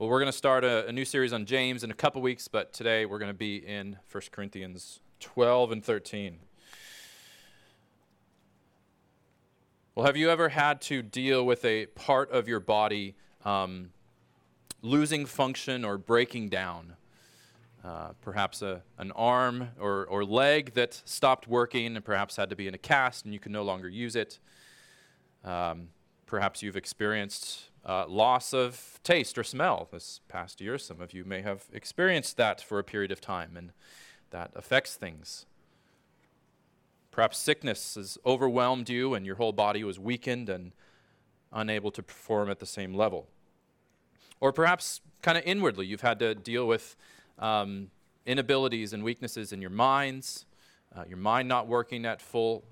Well, we're going to start a, a, new series on James in a couple weeks, but today we're going to be in 1 Corinthians 12 and 13. Well, have you ever had to deal with a part of your body um, losing function or breaking down? Uh, perhaps a, an arm or, or leg that stopped working and perhaps had to be in a cast and you can no longer use it. Um, perhaps you've experienced uh, loss of taste or smell this past year. Some of you may have experienced that for a period of time, and that affects things. Perhaps sickness has overwhelmed you, and your whole body was weakened and unable to perform at the same level. Or perhaps, kind of inwardly, you've had to deal with um, inabilities and weaknesses in your minds, uh, your mind not working at full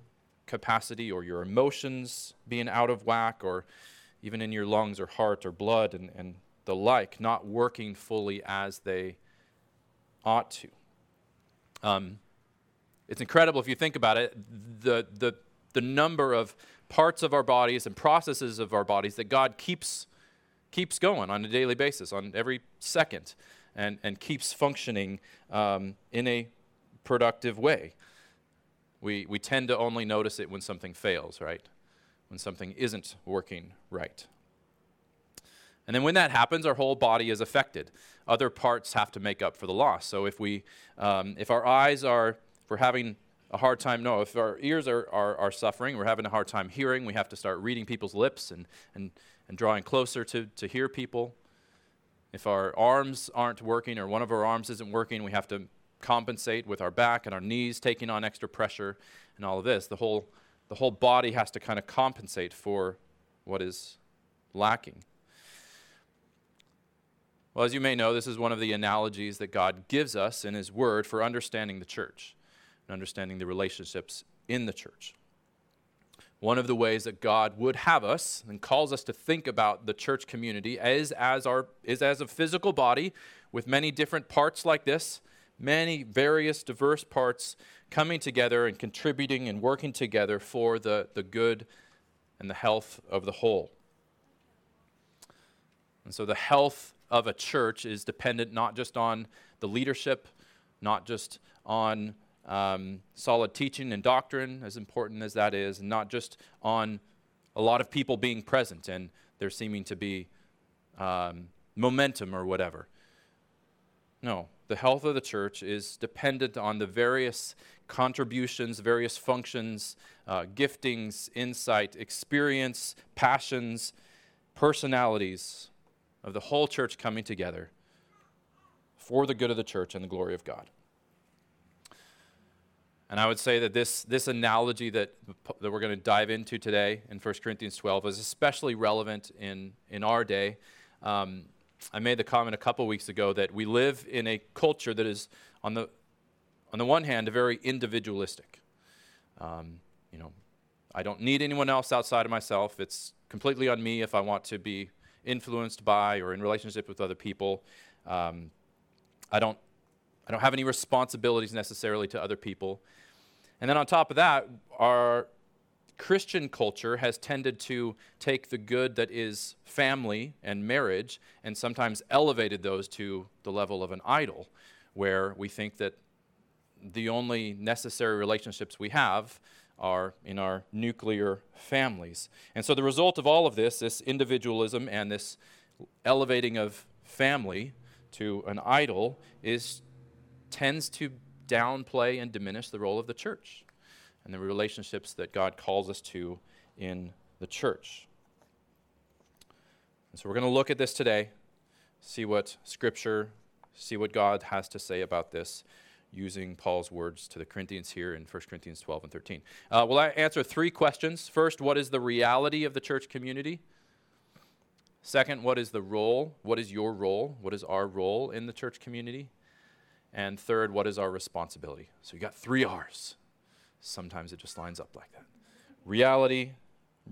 capacity, or your emotions being out of whack, or even in your lungs or heart or blood and, and the like, not working fully as they ought to. Um, it's incredible if you think about it, the, the, the number of parts of our bodies and processes of our bodies that God keeps, keeps going on a daily basis, on every second, and, and keeps functioning um, in a productive way. We, we tend to only notice it when something fails, right? When something isn't working right. And then when that happens, our whole body is affected. Other parts have to make up for the loss. So if we, um, if our eyes are, if we're having a hard time, no, if our ears are, are, are suffering, we're having a hard time hearing, we have to start reading people's lips and, and, and drawing closer to, to hear people. If our arms aren't working or one of our arms isn't working, we have to compensate with our back and our knees taking on extra pressure and all of this. The whole the whole body has to kind of compensate for what is lacking. Well, as you may know, this is one of the analogies that God gives us in His Word for understanding the church and understanding the relationships in the church. One of the ways that God would have us and calls us to think about the church community is as, our, is as a physical body with many different parts like this, many various diverse parts coming together and contributing and working together for the, the good and the health of the whole. And so the health of a church is dependent not just on the leadership, not just on um, solid teaching and doctrine, as important as that is, and not just on a lot of people being present and there seeming to be um, momentum or whatever. No, the health of the church is dependent on the various contributions, various functions, uh, giftings, insight, experience, passions, personalities of the whole church coming together for the good of the church and the glory of God. And I would say that this, this analogy that, that we're going to dive into today in 1 Corinthians 12 is especially relevant in, in our day. Um, I made the comment a couple weeks ago that we live in a culture that is, on the, on the one hand, a very individualistic. Um, you know, I don't need anyone else outside of myself. It's completely on me if I want to be influenced by or in relationship with other people. Um, I don't, I don't have any responsibilities necessarily to other people. And then on top of that, our Christian culture has tended to take the good that is family and marriage and sometimes elevated those to the level of an idol, where we think that the only necessary relationships we have are in our nuclear families. And so the result of all of this, this individualism and this elevating of family to an idol, is tends to downplay and diminish the role of the church and the relationships that God calls us to in the church. And so we're going to look at this today, see what Scripture, see what God has to say about this using Paul's words to the Corinthians here in 1 Corinthians 12 and 13. Uh, will I answer three questions? First, what is the reality of the church community? Second, what is the role? What is your role? What is our role in the church community? And third, what is our responsibility? So you got three R's. Sometimes it just lines up like that. Reality,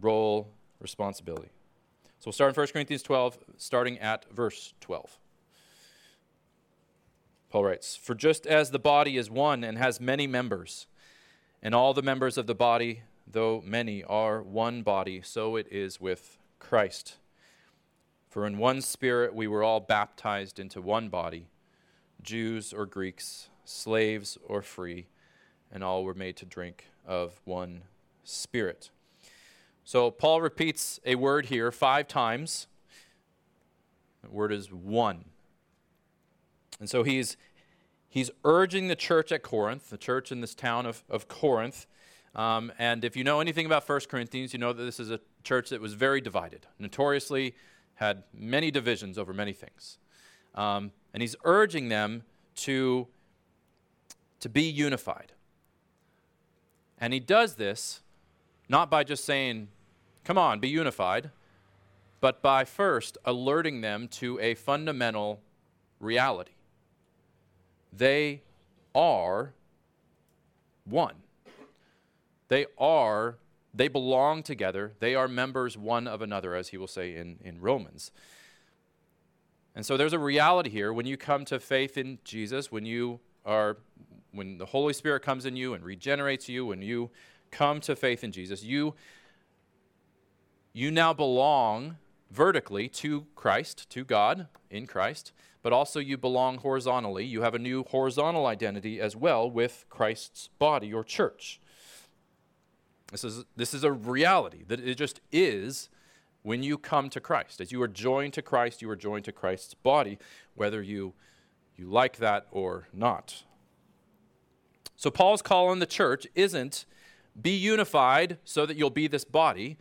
role, responsibility. So we'll start in 1 Corinthians 12, starting at verse 12. Paul writes For just as the body is one and has many members, and all the members of the body, though many, are one body, so it is with Christ. For in one spirit we were all baptized into one body, Jews or Greeks, slaves or free, and all were made to drink of one spirit. So Paul repeats a word here five times. The word is one. And so he's he's urging the church at Corinth, the church in this town of, of Corinth. Um, and if you know anything about 1 Corinthians, you know that this is a church that was very divided, notoriously had many divisions over many things. Um, and he's urging them to, to be unified. And he does this not by just saying, come on, be unified, but by first alerting them to a fundamental reality. They are one. They are they belong together. They are members one of another, as he will say in, in Romans. And so there's a reality here. When you come to faith in Jesus, when you are, when the Holy Spirit comes in you and regenerates you, when you come to faith in Jesus, you, you now belong vertically to Christ, to God in Christ, but also you belong horizontally. You have a new horizontal identity as well with Christ's body or church. This is, this is a reality that it just is when you come to Christ. As you are joined to Christ, you are joined to Christ's body, whether you, you like that or not. So, Paul's call on the church isn't be unified so that you'll be this body.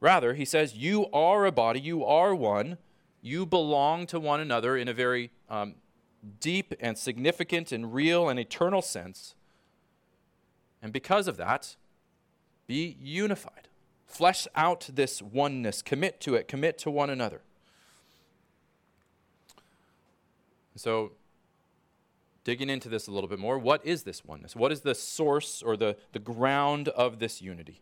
Rather, he says, You are a body, you are one, you belong to one another in a very um, deep and significant and real and eternal sense. And because of that, be unified. Flesh out this oneness. Commit to it. Commit to one another. So, digging into this a little bit more, what is this oneness? What is the source or the, the ground of this unity?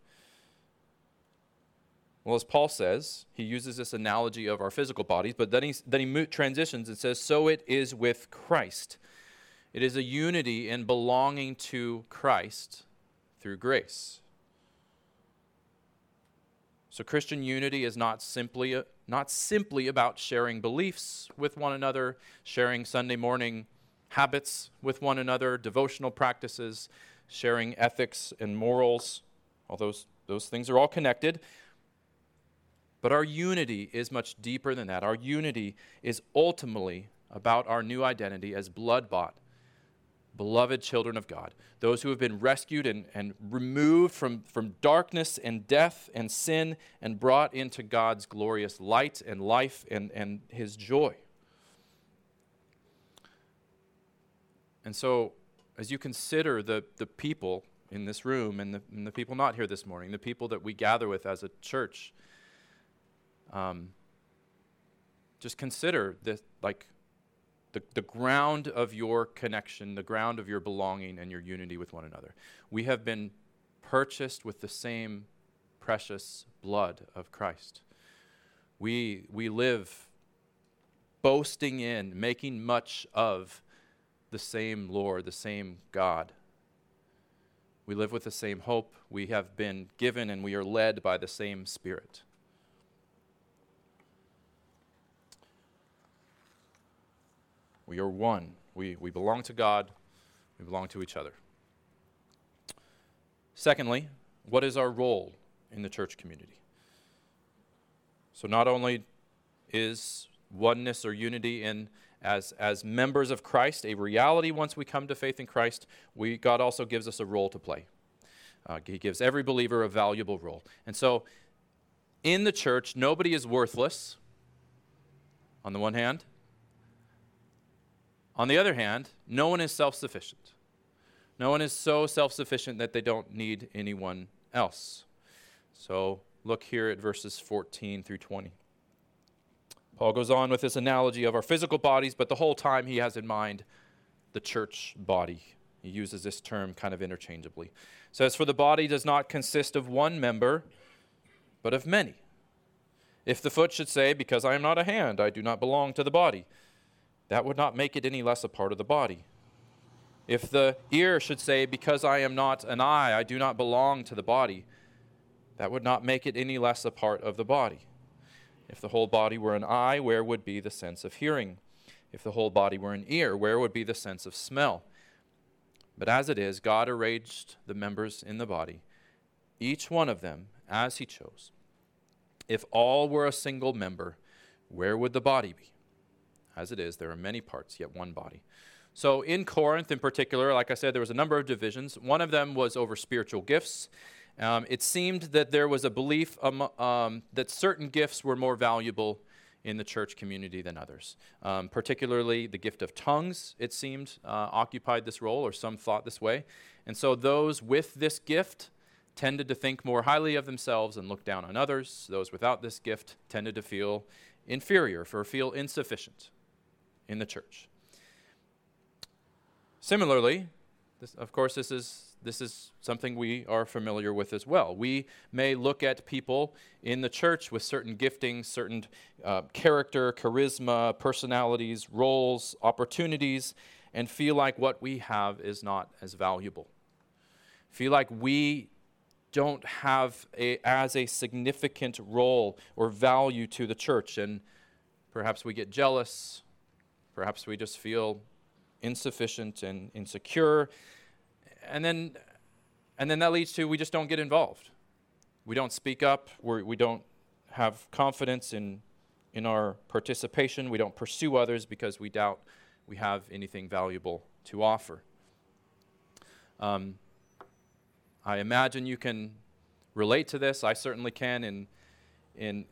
Well, as Paul says, he uses this analogy of our physical bodies, but then he, then he transitions and says, So it is with Christ. It is a unity in belonging to Christ through grace. So Christian unity is not simply not simply about sharing beliefs with one another, sharing Sunday morning habits with one another, devotional practices, sharing ethics and morals. All those those things are all connected. But our unity is much deeper than that. Our unity is ultimately about our new identity as blood bought beloved children of God, those who have been rescued and, and removed from, from darkness and death and sin and brought into God's glorious light and life and, and his joy. And so, as you consider the, the people in this room and the, and the people not here this morning, the people that we gather with as a church, um, just consider this like the, the ground of your connection, the ground of your belonging and your unity with one another. We have been purchased with the same precious blood of Christ. We, we live boasting in, making much of the same Lord, the same God. We live with the same hope. We have been given and we are led by the same Spirit. We are one. We, we belong to God, we belong to each other. Secondly, what is our role in the church community? So, not only is oneness or unity in as, as members of Christ a reality once we come to faith in Christ, we, God also gives us a role to play. Uh, he gives every believer a valuable role. And so, in the church, nobody is worthless, on the one hand, on the other hand, no one is self sufficient. No one is so self sufficient that they don't need anyone else. So look here at verses 14 through 20. Paul goes on with this analogy of our physical bodies, but the whole time he has in mind the church body. He uses this term kind of interchangeably. Says, For the body does not consist of one member, but of many. If the foot should say, Because I am not a hand, I do not belong to the body, that would not make it any less a part of the body. If the ear should say, Because I am not an eye, I do not belong to the body, that would not make it any less a part of the body. If the whole body were an eye, where would be the sense of hearing? If the whole body were an ear, where would be the sense of smell? But as it is, God arranged the members in the body, each one of them as he chose. If all were a single member, where would the body be? As it is, there are many parts, yet one body. So in Corinth, in particular, like I said, there was a number of divisions. One of them was over spiritual gifts. Um, it seemed that there was a belief um, that certain gifts were more valuable in the church community than others. Um, particularly, the gift of tongues, it seemed, uh, occupied this role, or some thought this way. And so, those with this gift tended to think more highly of themselves and look down on others. Those without this gift tended to feel inferior, or feel insufficient in the church. Similarly, this, of course, this is this is something we are familiar with as well. We may look at people in the church with certain giftings, certain uh, character, charisma, personalities, roles, opportunities, and feel like what we have is not as valuable. Feel like we don't have a, as a significant role or value to the church, and perhaps we get jealous. Perhaps we just feel insufficient and insecure. And then, and then that leads to we just don't get involved. We don't speak up. We're, we do not have confidence in, in our participation. We don't pursue others because we doubt we have anything valuable to offer. Um, I imagine you can relate to this. I certainly can. In, in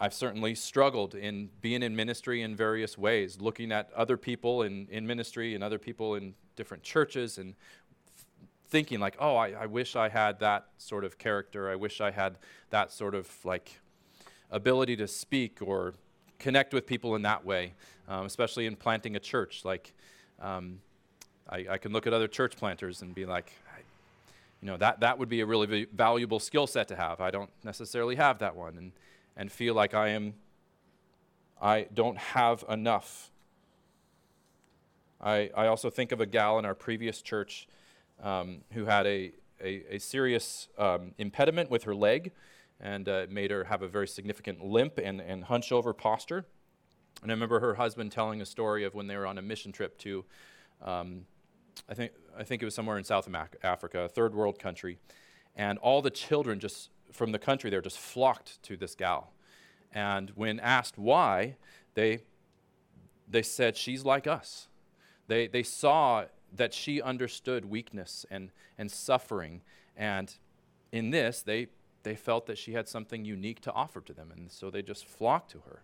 I've certainly struggled in being in ministry in various ways, looking at other people in, in ministry and other people in different churches and thinking like, oh, I, I wish I had that sort of character. I wish I had that sort of like ability to speak or connect with people in that way, um, especially in planting a church. Like, um, I, I, can look at other church planters and be like, you know, that, that would be a really valuable skill set to have. I don't necessarily have that one. And, and feel like I am, I don't have enough. I, I also think of a gal in our previous church um, who had a, a, a serious um, impediment with her leg and uh, made her have a very significant limp and, and hunch over posture. And I remember her husband telling a story of when they were on a mission trip to, um, I, think, I think it was somewhere in South Africa, a third world country. And all the children just from the country there just flocked to this gal. And when asked why, they, they said, She's like us. They, they saw that she understood weakness and, and suffering. And in this, they, they felt that she had something unique to offer to them. And so they just flocked to her.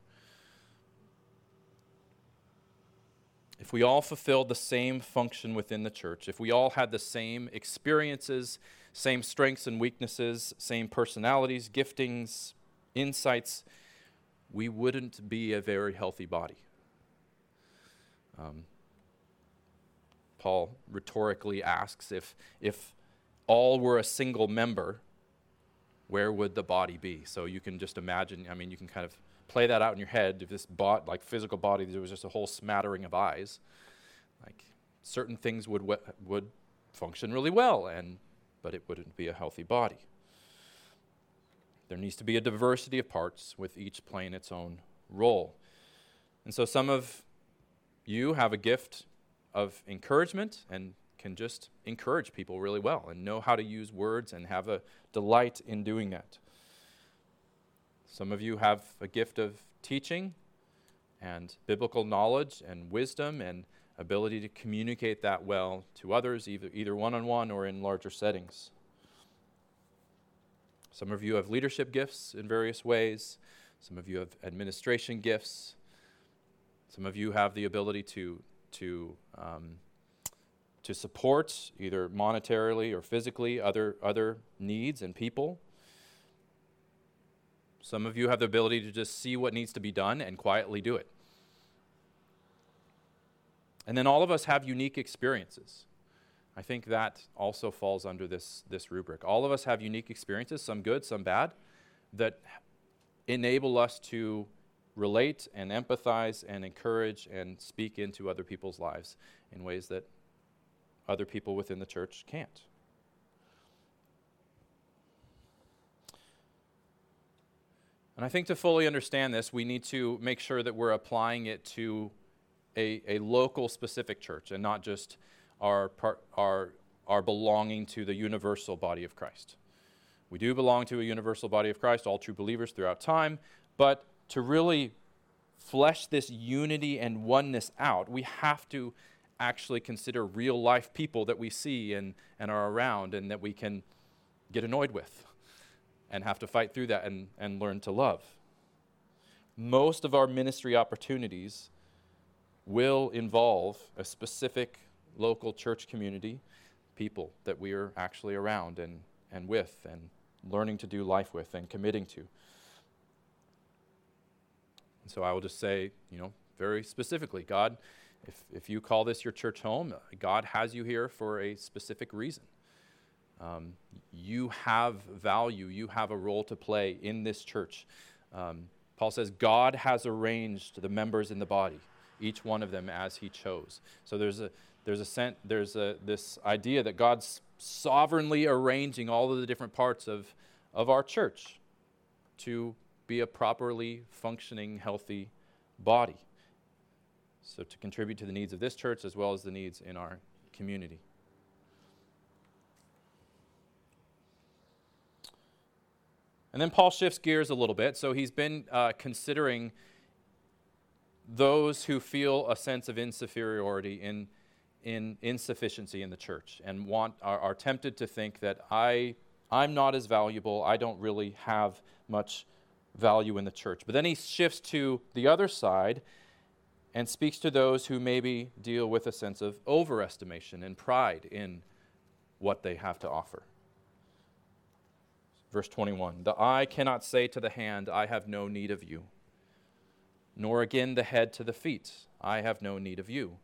If we all fulfilled the same function within the church, if we all had the same experiences, same strengths and weaknesses, same personalities, giftings, insights, we wouldn't be a very healthy body. Um, Paul rhetorically asks if, if all were a single member, where would the body be? So you can just imagine, I mean, you can kind of play that out in your head. If this bot, like physical body, there was just a whole smattering of eyes, like certain things would, would function really well, and but it wouldn't be a healthy body. There needs to be a diversity of parts with each playing its own role. And so some of you have a gift of encouragement and can just encourage people really well and know how to use words and have a delight in doing that. Some of you have a gift of teaching and biblical knowledge and wisdom and ability to communicate that well to others, either, either one-on-one or in larger settings. Some of you have leadership gifts in various ways. Some of you have administration gifts. Some of you have the ability to, to, um, to support, either monetarily or physically, other, other needs and people. Some of you have the ability to just see what needs to be done and quietly do it. And then all of us have unique experiences. I think that also falls under this, this rubric. All of us have unique experiences, some good, some bad, that enable us to relate and empathize and encourage and speak into other people's lives in ways that other people within the church can't. And I think to fully understand this, we need to make sure that we're applying it to a, a local specific church and not just our, part, our, our belonging to the universal body of Christ. We do belong to a universal body of Christ, all true believers throughout time, but to really flesh this unity and oneness out, we have to actually consider real life people that we see and, and are around and that we can get annoyed with and have to fight through that and, and learn to love. Most of our ministry opportunities will involve a specific local church community, people that we are actually around and, and with and learning to do life with and committing to. And so I will just say, you know, very specifically, God, if, if you call this your church home, God has you here for a specific reason. Um, you have value, you have a role to play in this church. Um, Paul says, God has arranged the members in the body, each one of them as he chose. So there's a there's a sent, there's a this idea that God's sovereignly arranging all of the different parts of, of our church to be a properly functioning, healthy body. So, to contribute to the needs of this church as well as the needs in our community. And then Paul shifts gears a little bit. So, he's been uh, considering those who feel a sense of inferiority in, in insufficiency in the church and want, are, are tempted to think that I, I'm not as valuable, I don't really have much value in the church. But then he shifts to the other side and speaks to those who maybe deal with a sense of overestimation and pride in what they have to offer. Verse 21 The eye cannot say to the hand, I have no need of you, nor again the head to the feet, I have no need of you.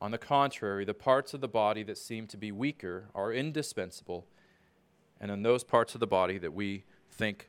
On the contrary, the parts of the body that seem to be weaker are indispensable, and in those parts of the body that we think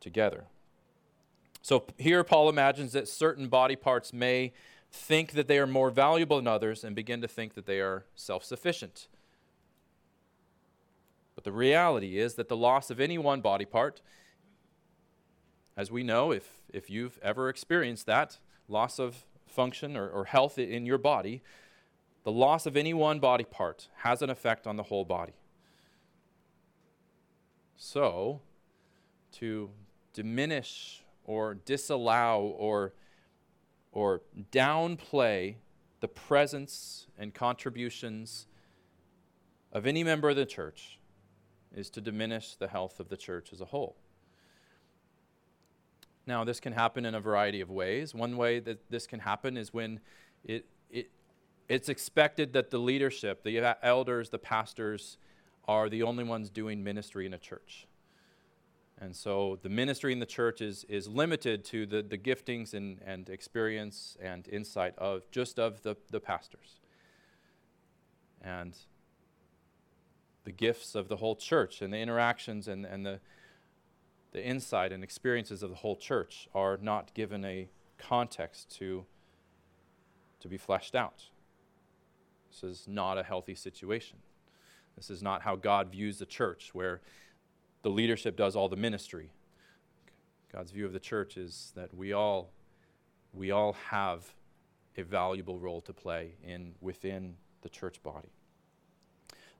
together. So here, Paul imagines that certain body parts may think that they are more valuable than others and begin to think that they are self sufficient. But the reality is that the loss of any one body part, as we know, if, if you've ever experienced that loss of function or, or health in your body, the loss of any one body part has an effect on the whole body. So, to diminish or disallow or, or downplay the presence and contributions of any member of the church is to diminish the health of the church as a whole. Now, this can happen in a variety of ways. One way that this can happen is when it, it, it's expected that the leadership, the elders, the pastors, are the only ones doing ministry in a church. And so the ministry in the church is, is limited to the, the giftings and, and experience and insight of just of the, the pastors. And the gifts of the whole church and the interactions and, and the, the insight and experiences of the whole church are not given a context to, to be fleshed out. This is not a healthy situation. This is not how God views the church, where the leadership does all the ministry. God's view of the church is that we all we all have a valuable role to play in within the church body.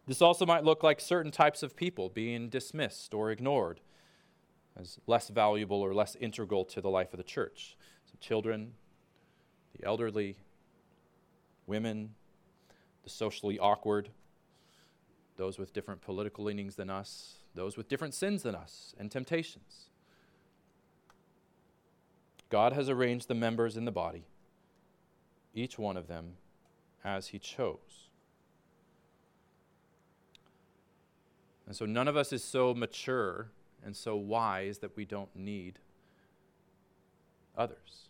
This also might look like certain types of people being dismissed or ignored as less valuable or less integral to the life of the church. So children, the elderly, women, the socially awkward, those with different political leanings than us, those with different sins than us and temptations. God has arranged the members in the body, each one of them as He chose. And so none of us is so mature and so wise that we don't need others.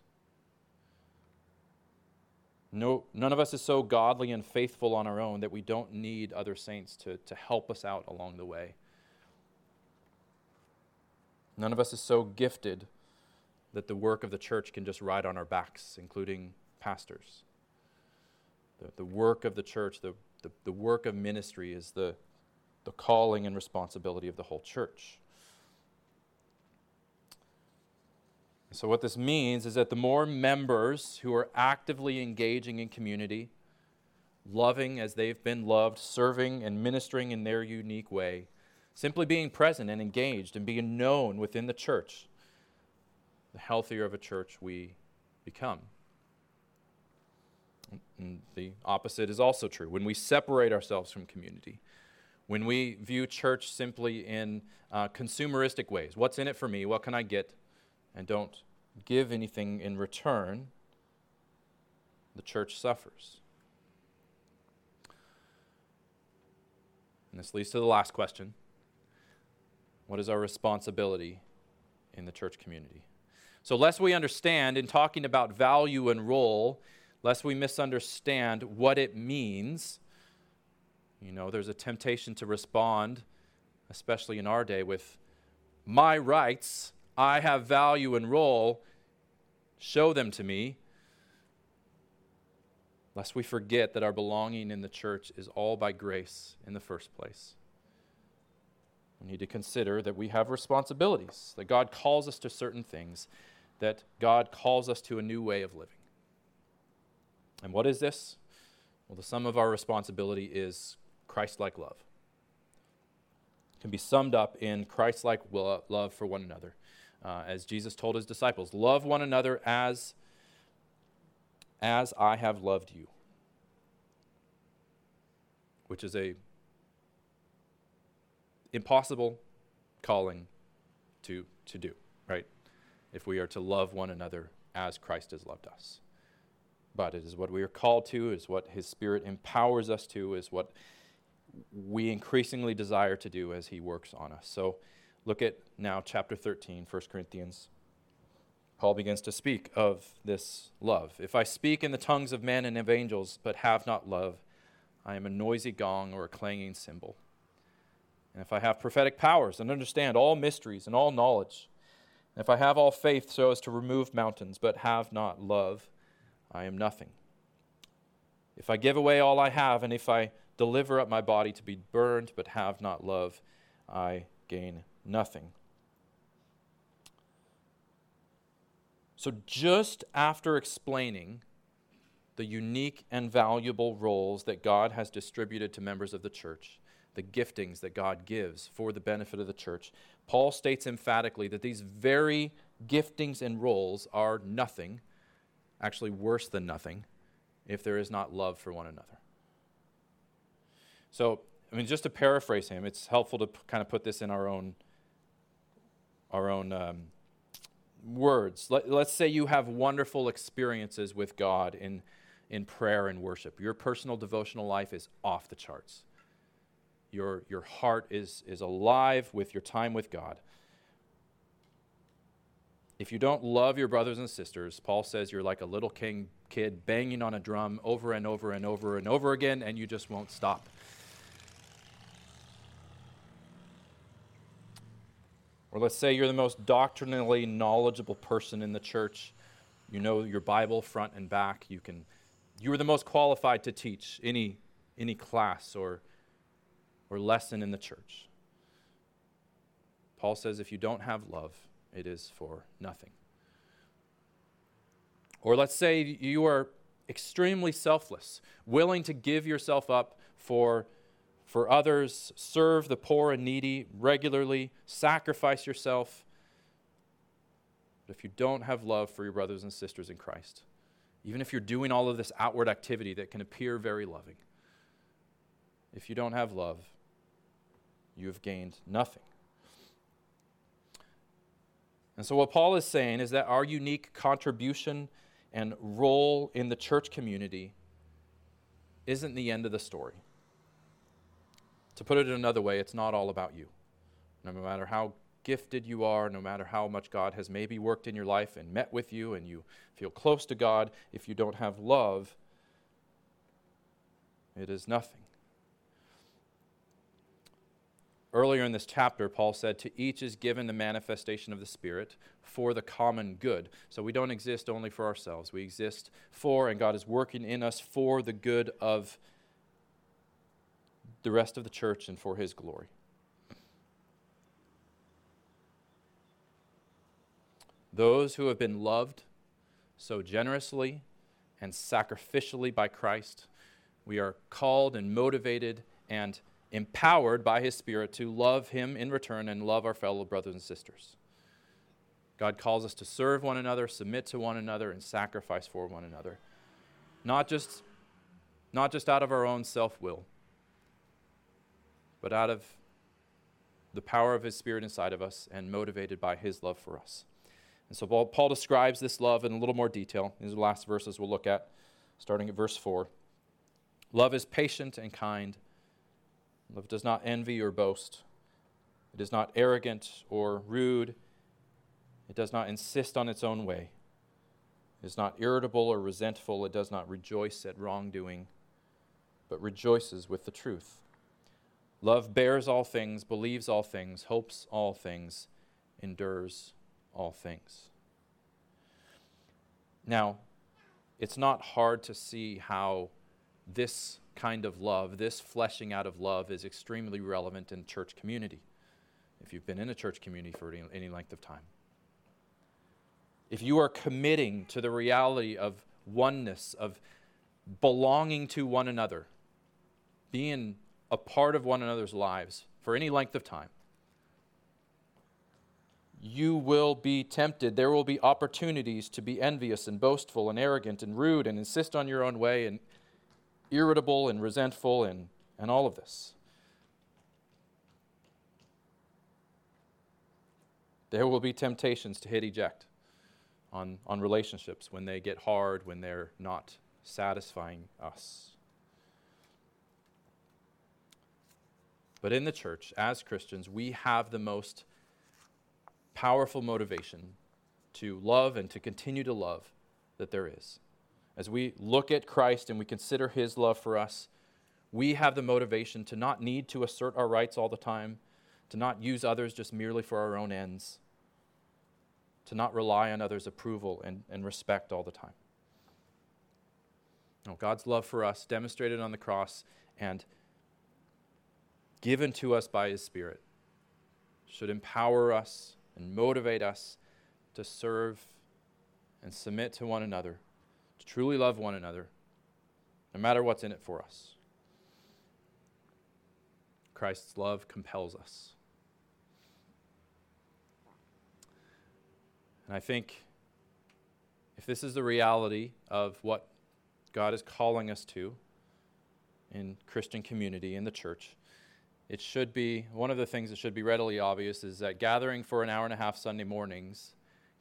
No, none of us is so godly and faithful on our own that we don't need other saints to, to help us out along the way. None of us is so gifted that the work of the church can just ride on our backs, including pastors. The, the work of the church, the, the, the work of ministry is the, the calling and responsibility of the whole church. So, what this means is that the more members who are actively engaging in community, loving as they've been loved, serving and ministering in their unique way, simply being present and engaged and being known within the church, the healthier of a church we become. And the opposite is also true. When we separate ourselves from community, when we view church simply in uh, consumeristic ways, what's in it for me? What can I get? and don't give anything in return, the church suffers. And this leads to the last question What is our responsibility in the church community? So, lest we understand in talking about value and role, lest we misunderstand what it means, you know, there's a temptation to respond, especially in our day, with my rights I have value and role, show them to me, lest we forget that our belonging in the church is all by grace in the first place. We need to consider that we have responsibilities, that God calls us to certain things, that God calls us to a new way of living. And what is this? Well, the sum of our responsibility is Christ like love. It can be summed up in Christ like love for one another uh, as Jesus told his disciples, love one another as, as I have loved you. Which is a impossible calling to, to do, right? If we are to love one another as Christ has loved us. But it is what we are called to, is what his Spirit empowers us to, is what we increasingly desire to do as he works on us. So Look at now chapter 13, 1 Corinthians. Paul begins to speak of this love. If I speak in the tongues of men and of angels, but have not love, I am a noisy gong or a clanging cymbal. And if I have prophetic powers and understand all mysteries and all knowledge, and if I have all faith so as to remove mountains, but have not love, I am nothing. If I give away all I have, and if I deliver up my body to be burned, but have not love, I gain nothing. So, just after explaining the unique and valuable roles that God has distributed to members of the church, the giftings that God gives for the benefit of the church, Paul states emphatically that these very giftings and roles are nothing, actually worse than nothing, if there is not love for one another. So, I mean, just to paraphrase him, it's helpful to p- kind of put this in our own our own um, words. Let, let's say you have wonderful experiences with God in, in prayer and worship. Your personal devotional life is off the charts. Your, your heart is, is alive with your time with God. If you don't love your brothers and sisters, Paul says you're like a little king kid banging on a drum over and over and over and over again, and you just won't stop. Or let's say you're the most doctrinally knowledgeable person in the church. You know your Bible front and back. You can you are the most qualified to teach any any class or or lesson in the church. Paul says if you don't have love, it is for nothing. Or let's say you are extremely selfless, willing to give yourself up for for others, serve the poor and needy regularly, sacrifice yourself. But if you don't have love for your brothers and sisters in Christ, even if you're doing all of this outward activity that can appear very loving, if you don't have love, you have gained nothing. And so, what Paul is saying is that our unique contribution and role in the church community isn't the end of the story. To put it another way, it's not all about you. No matter how gifted you are, no matter how much God has maybe worked in your life and met with you and you feel close to God, if you don't have love, it is nothing. Earlier in this chapter, Paul said, To each is given the manifestation of the Spirit for the common good. So we don't exist only for ourselves. We exist for, and God is working in us for the good of the rest of the church and for His glory. Those who have been loved so generously and sacrificially by Christ, we are called and motivated and empowered by His Spirit to love Him in return and love our fellow brothers and sisters. God calls us to serve one another, submit to one another, and sacrifice for one another. Not just, not just out of our own self will, but out of the power of His Spirit inside of us and motivated by His love for us. And so Paul, Paul describes this love in a little more detail. These are the last verses we'll look at, starting at verse 4. Love is patient and kind. Love does not envy or boast. It is not arrogant or rude. It does not insist on its own way. It is not irritable or resentful. It does not rejoice at wrongdoing, but rejoices with the truth. Love bears all things, believes all things, hopes all things, endures all things. Now, it's not hard to see how this kind of love, this fleshing out of love, is extremely relevant in church community. If you've been in a church community for any, any length of time, if you are committing to the reality of oneness, of belonging to one another, being a part of one another's lives for any length of time, you will be tempted. There will be opportunities to be envious and boastful and arrogant and rude and insist on your own way and irritable and resentful and, and all of this. There will be temptations to hit eject on, on relationships when they get hard, when they're not satisfying us. But in the church, as Christians, we have the most powerful motivation to love and to continue to love that there is. As we look at Christ and we consider his love for us, we have the motivation to not need to assert our rights all the time, to not use others just merely for our own ends, to not rely on others' approval and, and respect all the time. No, God's love for us, demonstrated on the cross and given to us by his Spirit, should empower us and motivate us to serve and submit to one another, truly love one another, no matter what's in it for us. Christ's love compels us. And I think if this is the reality of what God is calling us to in Christian community, in the church, it should be one of the things that should be readily obvious is that gathering for an hour and a half Sunday mornings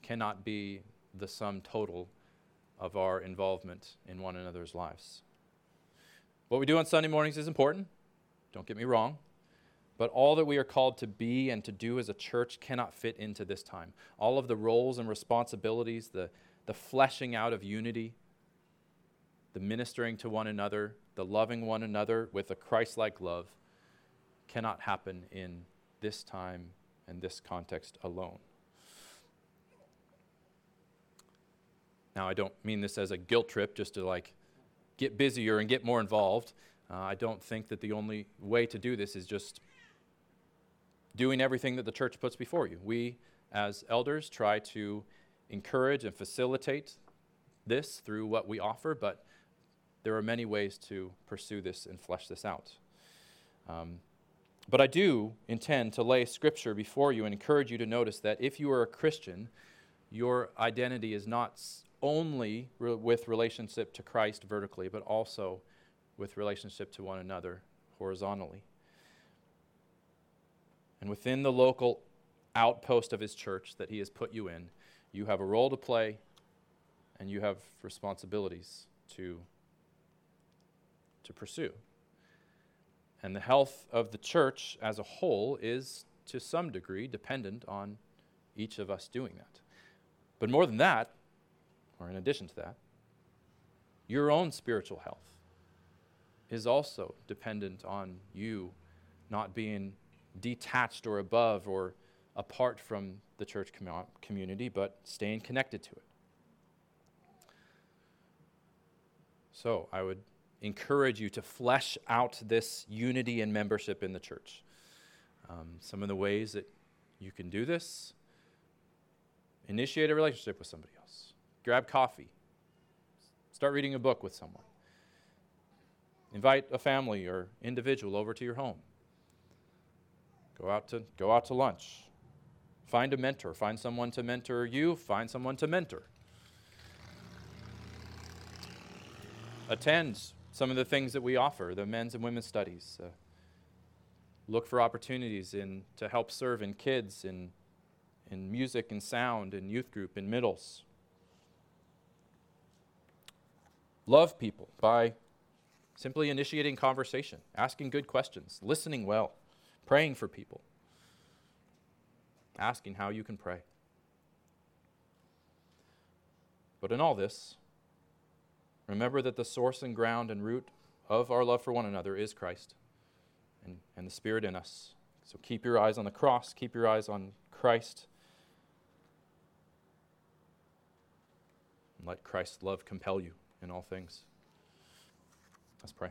cannot be the sum total of our involvement in one another's lives. What we do on Sunday mornings is important, don't get me wrong, but all that we are called to be and to do as a church cannot fit into this time. All of the roles and responsibilities, the, the fleshing out of unity, the ministering to one another, the loving one another with a Christ like love cannot happen in this time and this context alone. Now, I don't mean this as a guilt trip just to like get busier and get more involved. Uh, I don't think that the only way to do this is just doing everything that the church puts before you. We, as elders, try to encourage and facilitate this through what we offer, but there are many ways to pursue this and flesh this out. Um, but I do intend to lay scripture before you and encourage you to notice that if you are a Christian, your identity is not only re- with relationship to Christ vertically, but also with relationship to one another horizontally. And within the local outpost of his church that he has put you in, you have a role to play and you have responsibilities to, to pursue. And the health of the church as a whole is to some degree dependent on each of us doing that. But more than that, or in addition to that, your own spiritual health is also dependent on you not being detached or above or apart from the church com- community, but staying connected to it. So I would encourage you to flesh out this unity and membership in the church. Um, some of the ways that you can do this initiate a relationship with somebody grab coffee, start reading a book with someone, invite a family or individual over to your home. Go out to, go out to lunch. Find a mentor. Find someone to mentor you. Find someone to mentor. Attend some of the things that we offer, the men's and women's studies. Uh, look for opportunities in, to help serve in kids, in, in music and sound, in youth group, in middles. Love people by simply initiating conversation, asking good questions, listening well praying for people, asking how you can pray. But in all this, remember that the source and ground and root of our love for one another is Christ and, and the Spirit in us. So keep your eyes on the cross, keep your eyes on Christ. And let Christ's love compel you in all things. Let's pray.